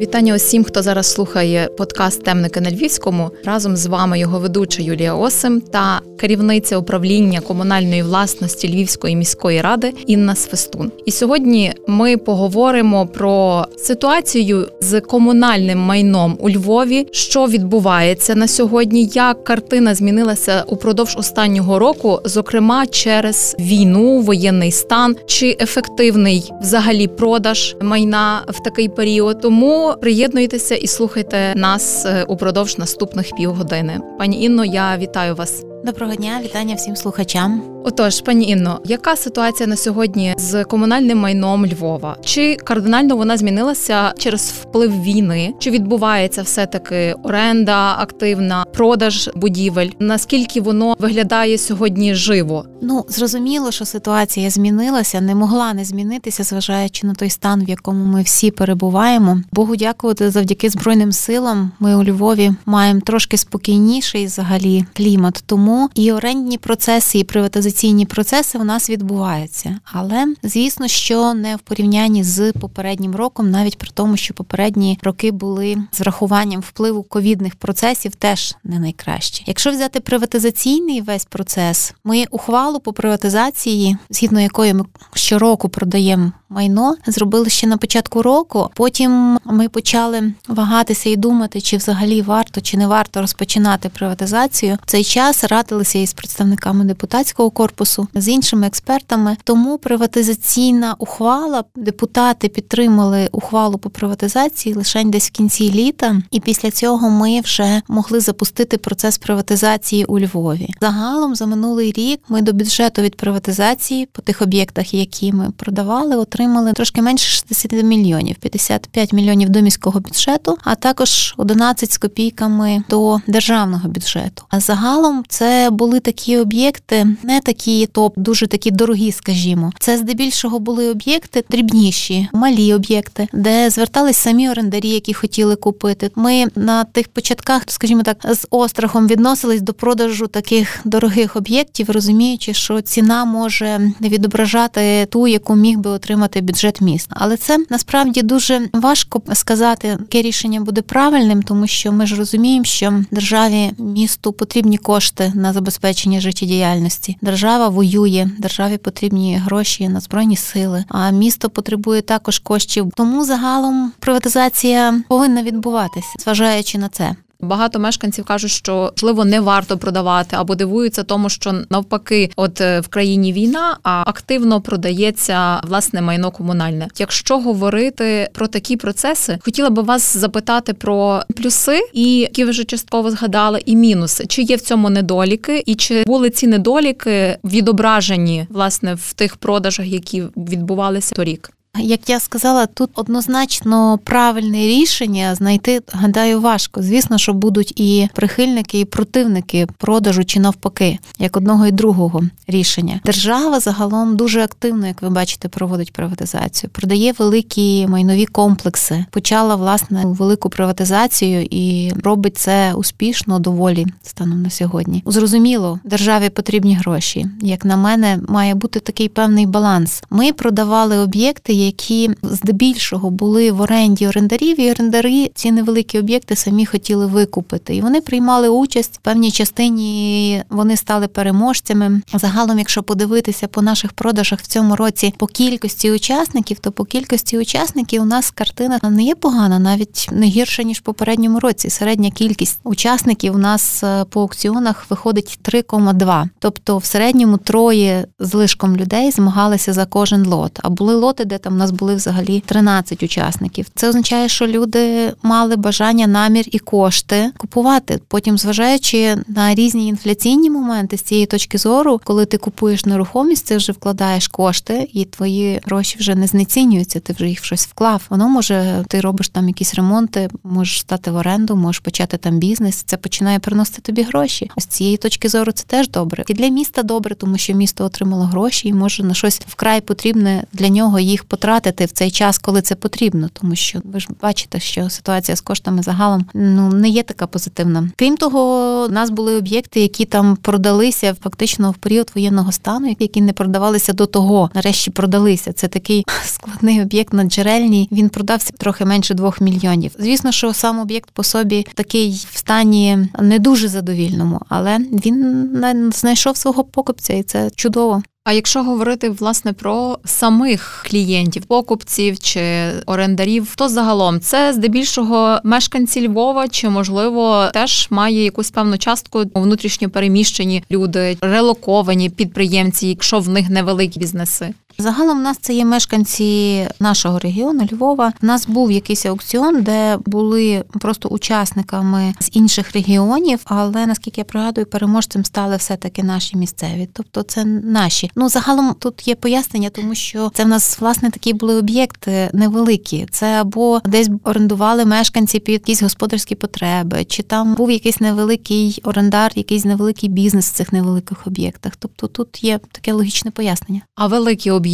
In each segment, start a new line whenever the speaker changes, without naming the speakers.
Вітання усім, хто зараз слухає подкаст Темники на Львівському. Разом з вами його ведуча Юлія Осим та керівниця управління комунальної власності Львівської міської ради Інна Свистун. І сьогодні ми поговоримо про ситуацію з комунальним майном у Львові, що відбувається на сьогодні, як картина змінилася упродовж останнього року, зокрема через війну, воєнний стан чи ефективний взагалі продаж майна в такий період. Тому приєднуйтеся і слухайте нас е, упродовж наступних півгодини. Пані Інно, я вітаю вас.
Доброго дня, вітання всім слухачам.
Отож, пані Інно, яка ситуація на сьогодні з комунальним майном Львова? Чи кардинально вона змінилася через вплив війни? Чи відбувається все таки оренда активна, продаж будівель? Наскільки воно виглядає сьогодні живо?
Ну зрозуміло, що ситуація змінилася, не могла не змінитися, зважаючи на той стан, в якому ми всі перебуваємо. Богу дякувати завдяки збройним силам. Ми у Львові маємо трошки спокійніший взагалі клімат. Тому і орендні процеси, і приватизаційні процеси у нас відбуваються, але звісно, що не в порівнянні з попереднім роком, навіть при тому, що попередні роки були з врахуванням впливу ковідних процесів, теж не найкращі. Якщо взяти приватизаційний весь процес, ми ухвалу по приватизації, згідно якої ми щороку продаємо майно, зробили ще на початку року. Потім ми почали вагатися і думати, чи взагалі варто чи не варто розпочинати приватизацію. В цей час радилися із представниками депутатського корпусу з іншими експертами. Тому приватизаційна ухвала депутати підтримали ухвалу по приватизації лише десь в кінці літа, і після цього ми вже могли запустити процес приватизації у Львові. Загалом за минулий рік ми до бюджету від приватизації по тих об'єктах, які ми продавали, отримали трошки менше 60 мільйонів 55 мільйонів до міського бюджету, а також 11 з копійками до державного бюджету. А загалом це були такі об'єкти, не такі топ, дуже такі дорогі, скажімо. Це здебільшого були об'єкти дрібніші, малі об'єкти, де звертались самі орендарі, які хотіли купити. Ми на тих початках, скажімо так, з острахом відносились до продажу таких дорогих об'єктів, розуміючи, що ціна може відображати ту, яку міг би отримати бюджет міста. Але це насправді дуже важко сказати, яке рішення буде правильним, тому що ми ж розуміємо, що державі місту потрібні кошти на забезпечення життєдіяльності держава воює, державі потрібні гроші на збройні сили, а місто потребує також коштів. Тому загалом приватизація повинна відбуватися, зважаючи на це.
Багато мешканців кажуть, що можливо не варто продавати або дивуються тому, що навпаки, от е, в країні війна, а активно продається власне майно комунальне. Якщо говорити про такі процеси, хотіла би вас запитати про плюси, і які ви вже частково згадали, і мінуси. Чи є в цьому недоліки, і чи були ці недоліки відображені власне в тих продажах, які відбувалися торік?
Як я сказала, тут однозначно правильне рішення знайти, гадаю, важко. Звісно, що будуть і прихильники, і противники продажу чи навпаки, як одного і другого рішення. Держава загалом дуже активно, як ви бачите, проводить приватизацію, продає великі майнові комплекси, почала власне велику приватизацію і робить це успішно доволі станом на сьогодні. Зрозуміло, державі потрібні гроші. Як на мене, має бути такий певний баланс. Ми продавали об'єкти які здебільшого були в оренді орендарів, і орендарі ці невеликі об'єкти самі хотіли викупити. І вони приймали участь в певній частині. Вони стали переможцями. Загалом, якщо подивитися по наших продажах в цьому році по кількості учасників, то по кількості учасників у нас картина не є погана, навіть не гірша ніж в попередньому році. Середня кількість учасників у нас е, по аукціонах виходить 3,2. Тобто в середньому троє з лишком людей змагалися за кожен лот. А були лоти, де там у нас були взагалі 13 учасників. Це означає, що люди мали бажання, намір і кошти купувати. Потім, зважаючи на різні інфляційні моменти з цієї точки зору, коли ти купуєш нерухомість, ти вже вкладаєш кошти, і твої гроші вже не знецінюються. Ти вже їх щось вклав. Воно може, ти робиш там якісь ремонти, можеш стати в оренду, можеш почати там бізнес. Це починає приносити тобі гроші. З цієї точки зору це теж добре. І для міста добре, тому що місто отримало гроші і може на щось вкрай потрібне для нього їх потратити потратити в цей час, коли це потрібно, тому що ви ж бачите, що ситуація з коштами загалом ну не є така позитивна. Крім того, у нас були об'єкти, які там продалися фактично в період воєнного стану, які не продавалися до того. Нарешті продалися. Це такий складний об'єкт на джерельній. Він продався трохи менше двох мільйонів. Звісно, що сам об'єкт по собі такий в стані не дуже задовільному, але він знайшов свого покупця, і це чудово.
А якщо говорити власне про самих клієнтів, покупців чи орендарів, то загалом це здебільшого мешканці Львова, чи можливо теж має якусь певну частку внутрішньо переміщені люди, релоковані підприємці, якщо в них невеликі бізнеси.
Загалом у нас це є мешканці нашого регіону Львова. У нас був якийсь аукціон, де були просто учасниками з інших регіонів, але наскільки я пригадую, переможцем стали все-таки наші місцеві, тобто це наші. Ну загалом тут є пояснення, тому що це в нас власне такі були об'єкти невеликі. Це або десь орендували мешканці під якісь господарські потреби, чи там був якийсь невеликий орендар, якийсь невеликий бізнес в цих невеликих об'єктах. Тобто тут є таке логічне пояснення.
А великі об'єкти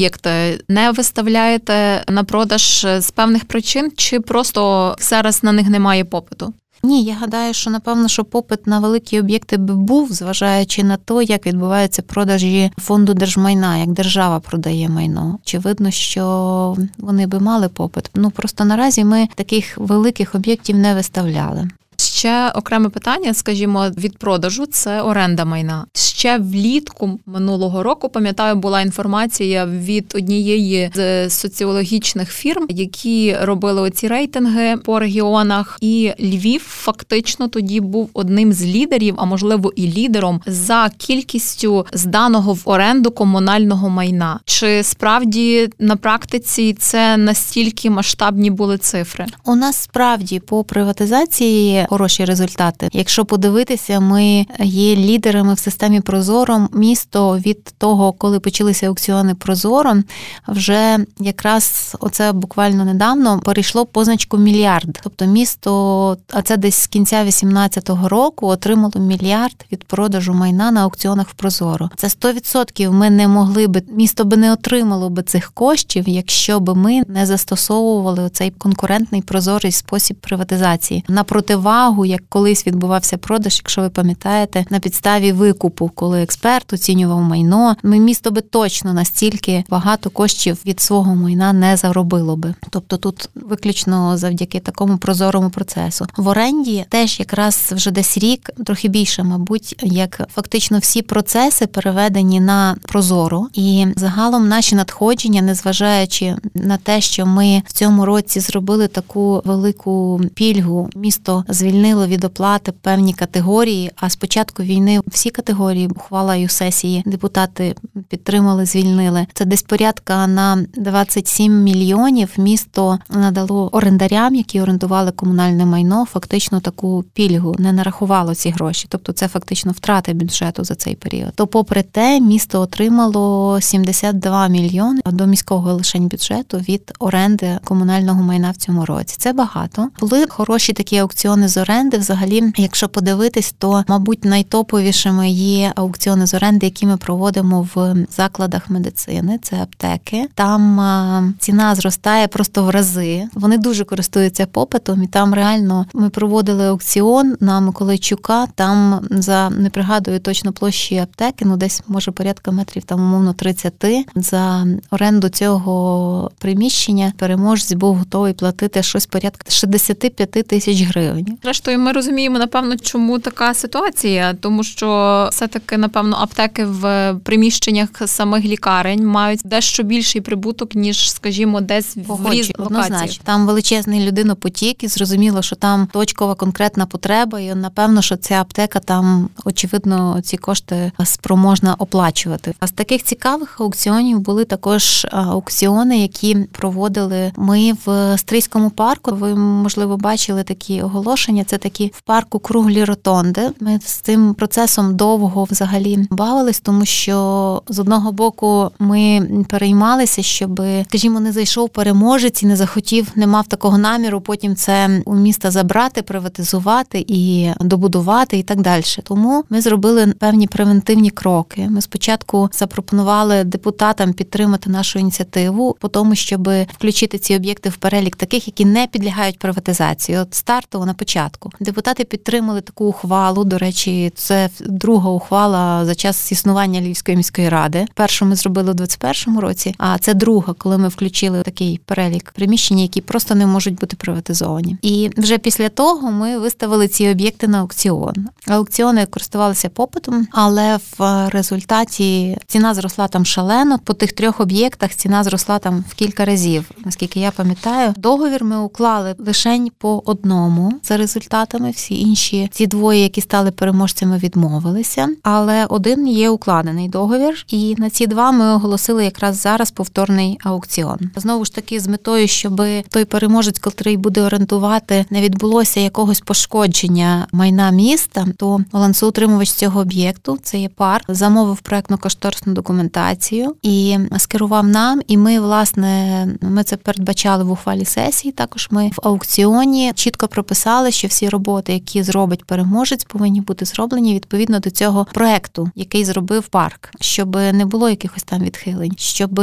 не виставляєте на продаж з певних причин, чи просто зараз на них немає попиту?
Ні, я гадаю, що напевно, що попит на великі об'єкти би був, зважаючи на те, як відбуваються продажі фонду держмайна, як держава продає майно. Чи видно, що вони би мали попит? Ну просто наразі ми таких великих об'єктів не виставляли.
Ще окреме питання, скажімо, від продажу це оренда майна. Ще влітку минулого року пам'ятаю, була інформація від однієї з соціологічних фірм, які робили оці рейтинги по регіонах. І Львів фактично тоді був одним з лідерів, а можливо і лідером за кількістю зданого в оренду комунального майна. Чи справді на практиці це настільки масштабні були цифри?
У нас справді по приватизації хороші результати. Якщо подивитися, ми є лідерами в системі Прозоро. Місто від того, коли почалися аукціони Прозоро, вже якраз оце буквально недавно перейшло позначку мільярд. Тобто місто, а це десь з кінця 2018 року отримало мільярд від продажу майна на аукціонах в Прозоро. Це 100% ми не могли би місто би не отримало би цих коштів, якщо би ми не застосовували оцей конкурентний прозорий спосіб приватизації на противагу увагу, як колись відбувався продаж, якщо ви пам'ятаєте, на підставі викупу, коли експерт оцінював майно, ми місто би точно настільки багато коштів від свого майна не заробило би. Тобто тут виключно завдяки такому прозорому процесу. В оренді теж якраз вже десь рік, трохи більше, мабуть, як фактично всі процеси переведені на прозоро, і загалом наші надходження, незважаючи на те, що ми в цьому році зробили таку велику пільгу, місто звільнило звільнило від оплати певні категорії. А з початку війни всі категорії ухвалою сесії депутати підтримали, звільнили. Це десь порядка на 27 мільйонів. Місто надало орендарям, які орендували комунальне майно, фактично таку пільгу, не нарахувало ці гроші. Тобто це фактично втрати бюджету за цей період. То, попри те, місто отримало 72 мільйони до міського лишень бюджету від оренди комунального майна в цьому році. Це багато. Були хороші такі аукціони з оренди взагалі, якщо подивитись, то мабуть найтоповішими є аукціони з оренди, які ми проводимо в закладах медицини. Це аптеки. Там ціна зростає просто в рази. Вони дуже користуються попитом, і там реально ми проводили аукціон на Миколайчука. Там за не пригадую точно площі аптеки, ну десь може порядка метрів там умовно 30, За оренду цього приміщення переможець був готовий платити щось порядка 65 тисяч гривень.
Зрештою, ми розуміємо, напевно, чому така ситуація, тому що все-таки, напевно, аптеки в приміщеннях самих лікарень мають дещо більший прибуток, ніж, скажімо, десь в різних локаціях.
Там величезний людинопотік, і зрозуміло, що там точкова конкретна потреба, і напевно, що ця аптека там очевидно ці кошти спроможна оплачувати. А з таких цікавих аукціонів були також аукціони, які проводили ми в Стрийському парку. Ви можливо бачили такі оголошення приміщення це такі в парку круглі ротонди. Ми з цим процесом довго взагалі бавились, тому що з одного боку ми переймалися, щоб, скажімо, не зайшов переможець і не захотів, не мав такого наміру. Потім це у міста забрати, приватизувати і добудувати, і так далі. Тому ми зробили певні превентивні кроки. Ми спочатку запропонували депутатам підтримати нашу ініціативу по тому, щоб включити ці об'єкти в перелік таких, які не підлягають приватизації. От стартово на початку депутати підтримали таку ухвалу. До речі, це друга ухвала за час існування Львівської міської ради. Першу ми зробили у 2021 році, а це друга, коли ми включили такий перелік приміщень, які просто не можуть бути приватизовані. І вже після того ми виставили ці об'єкти на аукціон. Аукціони користувалися попитом, але в результаті ціна зросла там шалено. По тих трьох об'єктах ціна зросла там в кілька разів. Наскільки я пам'ятаю, договір ми уклали лише по одному за результатами. Всі інші ці двоє, які стали переможцями, відмовилися. Але один є укладений договір, і на ці два ми оголосили якраз зараз повторний аукціон. Знову ж таки, з метою, щоб той переможець, котрий буде орендувати, не відбулося якогось пошкодження майна міста, то балансоутримувач цього об'єкту це є парк, замовив проектно кошторисну документацію і скерував нам. І ми, власне, ми це передбачали в ухвалі сесії. Також ми в аукціоні чітко прописали, що всі роботи, які зробить переможець, повинні бути зроблені відповідно до цього проекту, який зробив парк, щоб не було якихось там відхилень, щоб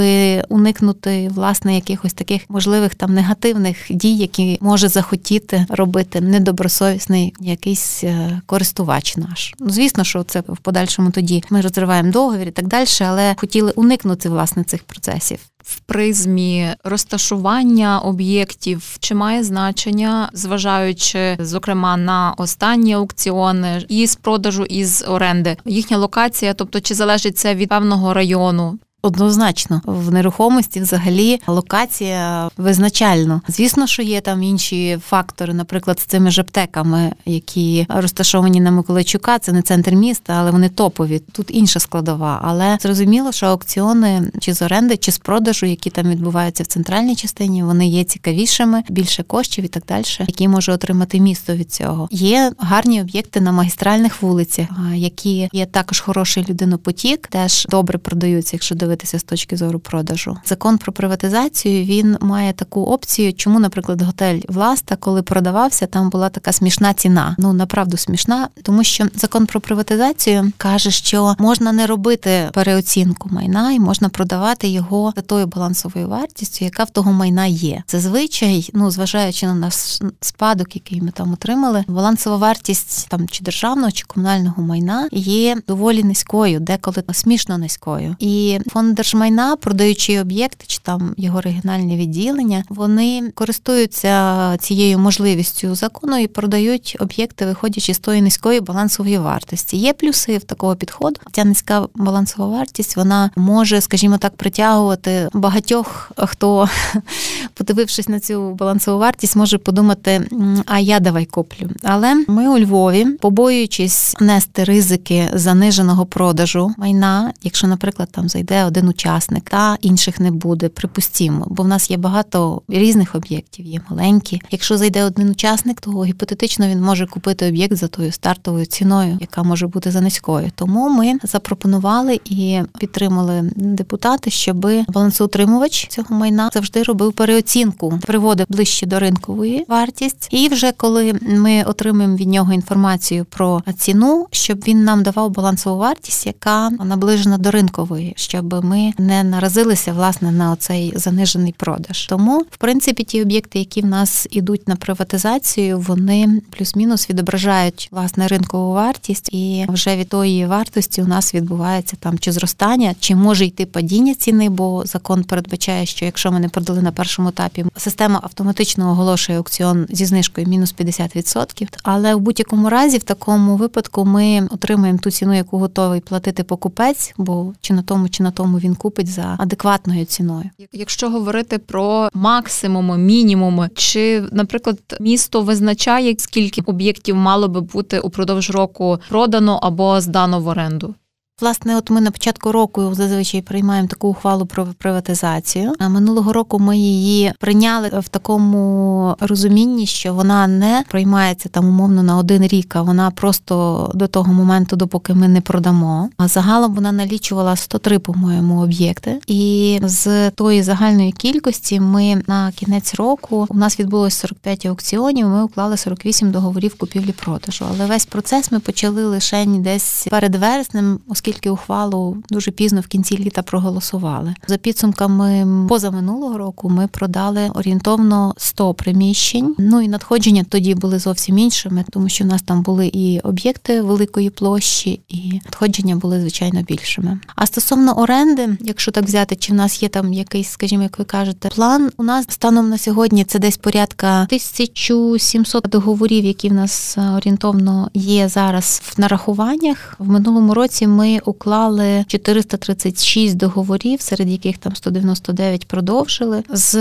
уникнути власне якихось таких можливих там негативних дій, які може захотіти робити недобросовісний якийсь е, користувач наш. Ну, звісно, що це в подальшому тоді ми розриваємо договір і так далі, але хотіли уникнути власне цих процесів.
В призмі розташування об'єктів чи має значення, зважаючи зокрема на останні аукціони і з продажу і з оренди, їхня локація, тобто чи залежить це від певного району?
Однозначно, в нерухомості взагалі локація визначально. Звісно, що є там інші фактори, наприклад, з цими ж аптеками, які розташовані на Миколайчука, це не центр міста, але вони топові. Тут інша складова. Але зрозуміло, що аукціони чи з оренди, чи з продажу, які там відбуваються в центральній частині, вони є цікавішими, більше коштів і так далі, які може отримати місто від цього. Є гарні об'єкти на магістральних вулицях, які є також хороший людинопотік, теж добре продаються, якщо дивитися дивитися з точки зору продажу. Закон про приватизацію він має таку опцію, чому, наприклад, готель Власта, коли продавався, там була така смішна ціна. Ну направду смішна, тому що закон про приватизацію каже, що можна не робити переоцінку майна і можна продавати його за тою балансовою вартістю, яка в того майна є. Зазвичай, ну зважаючи на наш спадок, який ми там отримали, балансова вартість там чи державного, чи комунального майна є доволі низькою, деколи смішно низькою. І фонд Фонд держмайна, продаючи об'єкти чи там його регіональні відділення, вони користуються цією можливістю закону і продають об'єкти, виходячи з тої низької балансової вартості. Є плюси в такого підходу. Ця низька балансова вартість вона може, скажімо так, притягувати багатьох, хто, подивившись на цю балансову вартість, може подумати, а я давай куплю. Але ми у Львові, побоюючись нести ризики заниженого продажу майна, якщо, наприклад, там зайде один учасник, та інших не буде. Припустімо, бо в нас є багато різних об'єктів, є маленькі. Якщо зайде один учасник, то гіпотетично він може купити об'єкт за тою стартовою ціною, яка може бути за низькою. Тому ми запропонували і підтримали депутати, щоб балансоутримувач цього майна завжди робив переоцінку, приводив ближче до ринкової вартість. І вже коли ми отримаємо від нього інформацію про ціну, щоб він нам давав балансову вартість, яка наближена до ринкової, щоб ми не наразилися власне на оцей занижений продаж. Тому, в принципі, ті об'єкти, які в нас ідуть на приватизацію, вони плюс-мінус відображають власне ринкову вартість, і вже від тої вартості у нас відбувається там чи зростання, чи може йти падіння ціни, бо закон передбачає, що якщо ми не продали на першому етапі, система автоматично оголошує аукціон зі знижкою мінус 50%. Але в будь-якому разі, в такому випадку, ми отримаємо ту ціну, яку готовий платити покупець, бо чи на тому, чи на тому він купить за адекватною ціною.
Якщо говорити про максимуми, мінімуми, чи, наприклад, місто визначає, скільки об'єктів мало би бути упродовж року продано або здано в оренду?
Власне, от ми на початку року зазвичай приймаємо таку ухвалу про приватизацію. А минулого року ми її прийняли в такому розумінні, що вона не приймається там умовно на один рік, а вона просто до того моменту, допоки ми не продамо. А загалом вона налічувала 103, по-моєму, об'єкти. І з тої загальної кількості ми на кінець року у нас відбулося 45 аукціонів. Ми уклали 48 договорів купівлі-продажу. Але весь процес ми почали лише десь перед вереснем, оскільки ухвалу дуже пізно в кінці літа проголосували. За підсумками позаминулого року ми продали орієнтовно 100 приміщень. Ну і надходження тоді були зовсім іншими, тому що в нас там були і об'єкти великої площі, і надходження були звичайно більшими. А стосовно оренди, якщо так взяти, чи в нас є там якийсь, скажімо, як ви кажете, план у нас станом на сьогодні це десь порядка 1700 договорів, які в нас е, орієнтовно є зараз в нарахуваннях. В минулому році ми уклали 436 договорів, серед яких там 199 продовжили з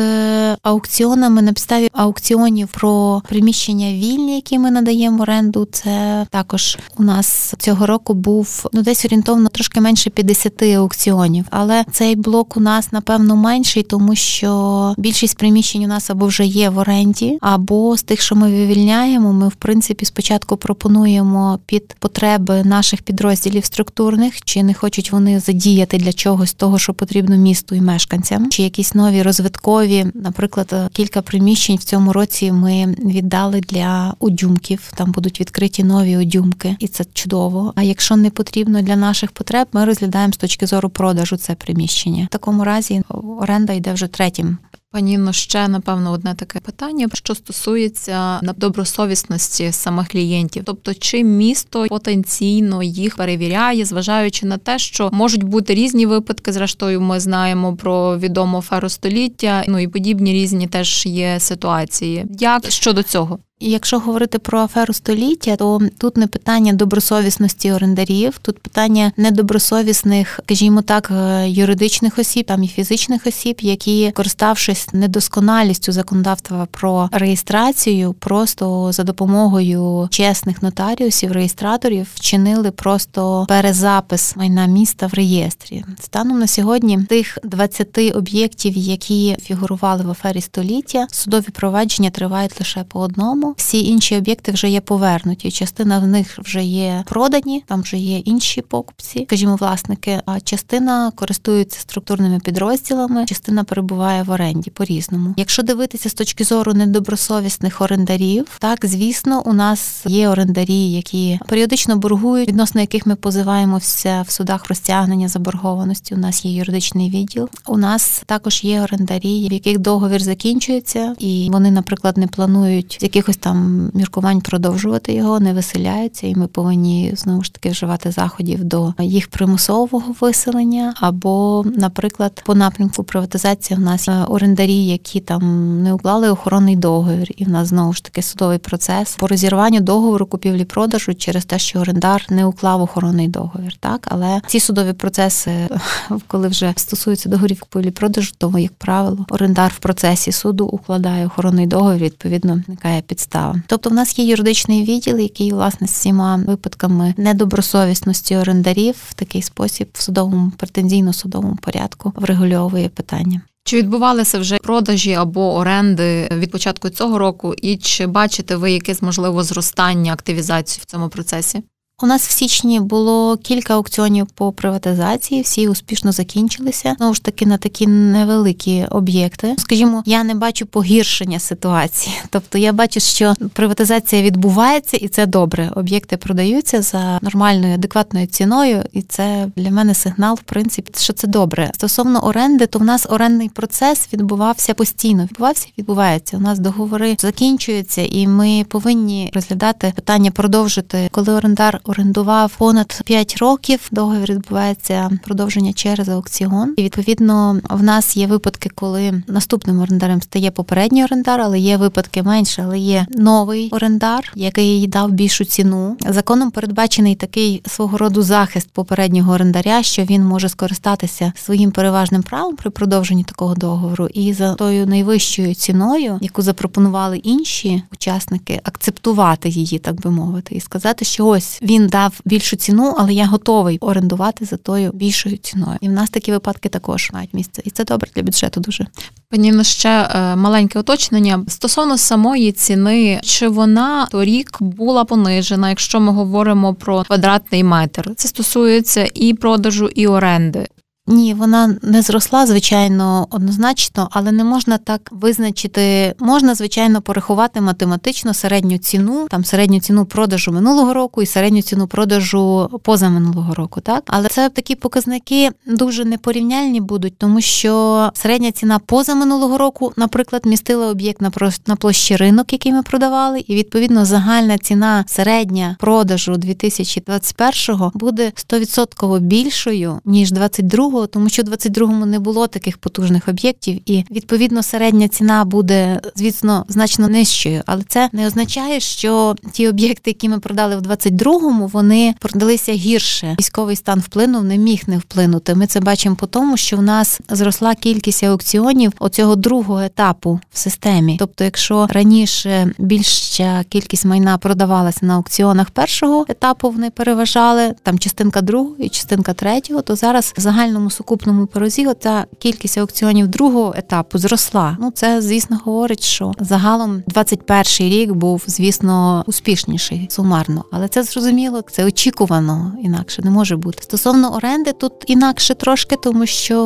аукціонами на підставі аукціонів про приміщення вільні, які ми надаємо в оренду. Це також у нас цього року був ну десь орієнтовно трошки менше 50 аукціонів. Але цей блок у нас напевно менший, тому що більшість приміщень у нас або вже є в оренді, або з тих, що ми вивільняємо, ми в принципі спочатку пропонуємо під потреби наших підрозділів структурних, чи не хочуть вони задіяти для чогось того, що потрібно місту і мешканцям, чи якісь нові розвиткові, наприклад, кілька приміщень в цьому році ми віддали для удюмків. Там будуть відкриті нові удюмки, і це чудово. А якщо не потрібно для наших потреб, ми розглядаємо з точки зору продажу це приміщення. В такому разі оренда йде вже третім
Пані Інно, ще напевно одне таке питання, що стосується добросовісності самих клієнтів, тобто чи місто потенційно їх перевіряє, зважаючи на те, що можуть бути різні випадки. Зрештою, ми знаємо про відому феростоліття, ну і подібні різні теж є ситуації. Як щодо цього?
Якщо говорити про аферу століття, то тут не питання добросовісності орендарів, тут питання недобросовісних, скажімо так, е, юридичних осіб, там і фізичних осіб, які, користавшись недосконалістю законодавства про реєстрацію, просто за допомогою чесних нотаріусів, реєстраторів, вчинили просто перезапис майна міста в реєстрі. Станом на сьогодні тих 20 об'єктів, які фігурували в афері століття, судові провадження тривають лише по одному. Всі інші об'єкти вже є повернуті. Частина в них вже є продані, там вже є інші покупці, скажімо, власники. А частина користується структурними підрозділами, частина перебуває в оренді по різному. Якщо дивитися з точки зору недобросовісних орендарів, так звісно, у нас є орендарі, які періодично боргують, відносно яких ми позиваємося в судах розтягнення заборгованості. У нас є юридичний відділ. У нас також є орендарі, в яких договір закінчується, і вони, наприклад, не планують з якихось там міркувань продовжувати його, не виселяються, і ми повинні знову ж таки вживати заходів до їх примусового виселення. Або, наприклад, по напрямку приватизації в нас орендарі, які там не уклали охоронний договір, і в нас знову ж таки судовий процес по розірванню договору купівлі-продажу через те, що орендар не уклав охоронний договір. Так, але ці судові процеси, коли вже стосуються договорів купівлі-продажу, то як правило орендар в процесі суду укладає охоронний договір. Відповідно, виникає підстава підстава. Тобто, в нас є юридичний відділ, який власне з всіма випадками недобросовісності орендарів в такий спосіб в судовому претензійно-судовому порядку врегульовує питання.
Чи відбувалися вже продажі або оренди від початку цього року, і чи бачите ви якесь можливо зростання активізації в цьому процесі?
У нас в січні було кілька аукціонів по приватизації, всі успішно закінчилися. Знову ж таки на такі невеликі об'єкти. Скажімо, я не бачу погіршення ситуації. Тобто я бачу, що приватизація відбувається, і це добре. Об'єкти продаються за нормальною, адекватною ціною, і це для мене сигнал, в принципі, що це добре. Стосовно оренди, то в нас орендний процес відбувався постійно. Відбувався відбувається. У нас договори закінчуються, і ми повинні розглядати питання продовжити, коли орендар орендував понад 5 років. Договір відбувається продовження через аукціон. І відповідно в нас є випадки, коли наступним орендарем стає попередній орендар, але є випадки менше, але є новий орендар, який дав більшу ціну. Законом передбачений такий свого роду захист попереднього орендаря, що він може скористатися своїм переважним правом при продовженні такого договору, і за тою найвищою ціною, яку запропонували інші учасники, акцептувати її, так би мовити, і сказати, що ось він він дав більшу ціну, але я готовий орендувати за тою більшою ціною. І в нас такі випадки також мають місце, і це добре для бюджету. Дуже
Пані ну, ще е, маленьке уточнення стосовно самої ціни, чи вона торік була понижена, якщо ми говоримо про квадратний метр. Це стосується і продажу, і оренди.
Ні, вона не зросла, звичайно, однозначно, але не можна так визначити. Можна, звичайно, порахувати математично середню ціну, там середню ціну продажу минулого року і середню ціну продажу позаминулого року. Так, але це такі показники дуже непорівняльні будуть, тому що середня ціна позаминулого року, наприклад, містила об'єкт на площі ринок, який ми продавали, і відповідно загальна ціна середня продажу 2021 буде 100% більшою ніж 22 було, тому що в 22-му не було таких потужних об'єктів, і відповідно середня ціна буде, звісно, значно нижчою. Але це не означає, що ті об'єкти, які ми продали в 22-му, вони продалися гірше. Військовий стан вплинув, не міг не вплинути. Ми це бачимо по тому, що в нас зросла кількість аукціонів оцього другого етапу в системі. Тобто, якщо раніше більша кількість майна продавалася на аукціонах першого етапу, вони переважали там частинка другого і частинка третього, то зараз в загальному сукупному порозі оця кількість аукціонів другого етапу зросла. Ну це, звісно, говорить, що загалом 21-й рік був, звісно, успішніший сумарно, але це зрозуміло, це очікувано інакше не може бути. Стосовно оренди, тут інакше трошки, тому що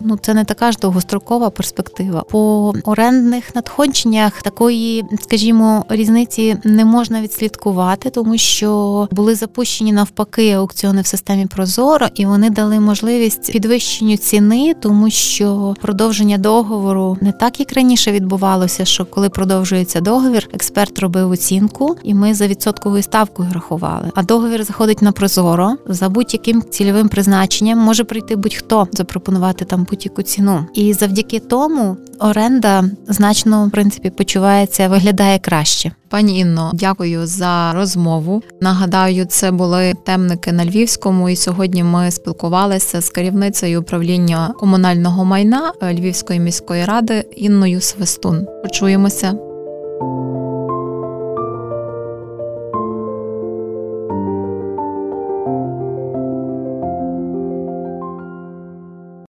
ну це не така ж довгострокова перспектива. По орендних надходженнях такої, скажімо, різниці не можна відслідкувати, тому що були запущені навпаки аукціони в системі Прозоро, і вони дали можливість підвищити підвищенню ціни, тому що продовження договору не так, як раніше відбувалося, що коли продовжується договір, експерт робив оцінку, і ми за відсотковою ставкою рахували. А договір заходить на прозоро за будь-яким цільовим призначенням може прийти будь-хто запропонувати там будь-яку ціну. І завдяки тому оренда значно в принципі почувається, виглядає краще.
Пані Інно, дякую за розмову. Нагадаю, це були темники на Львівському, і сьогодні ми спілкувалися з керівницею управління комунального майна Львівської міської ради Інною Свистун. Почуємося.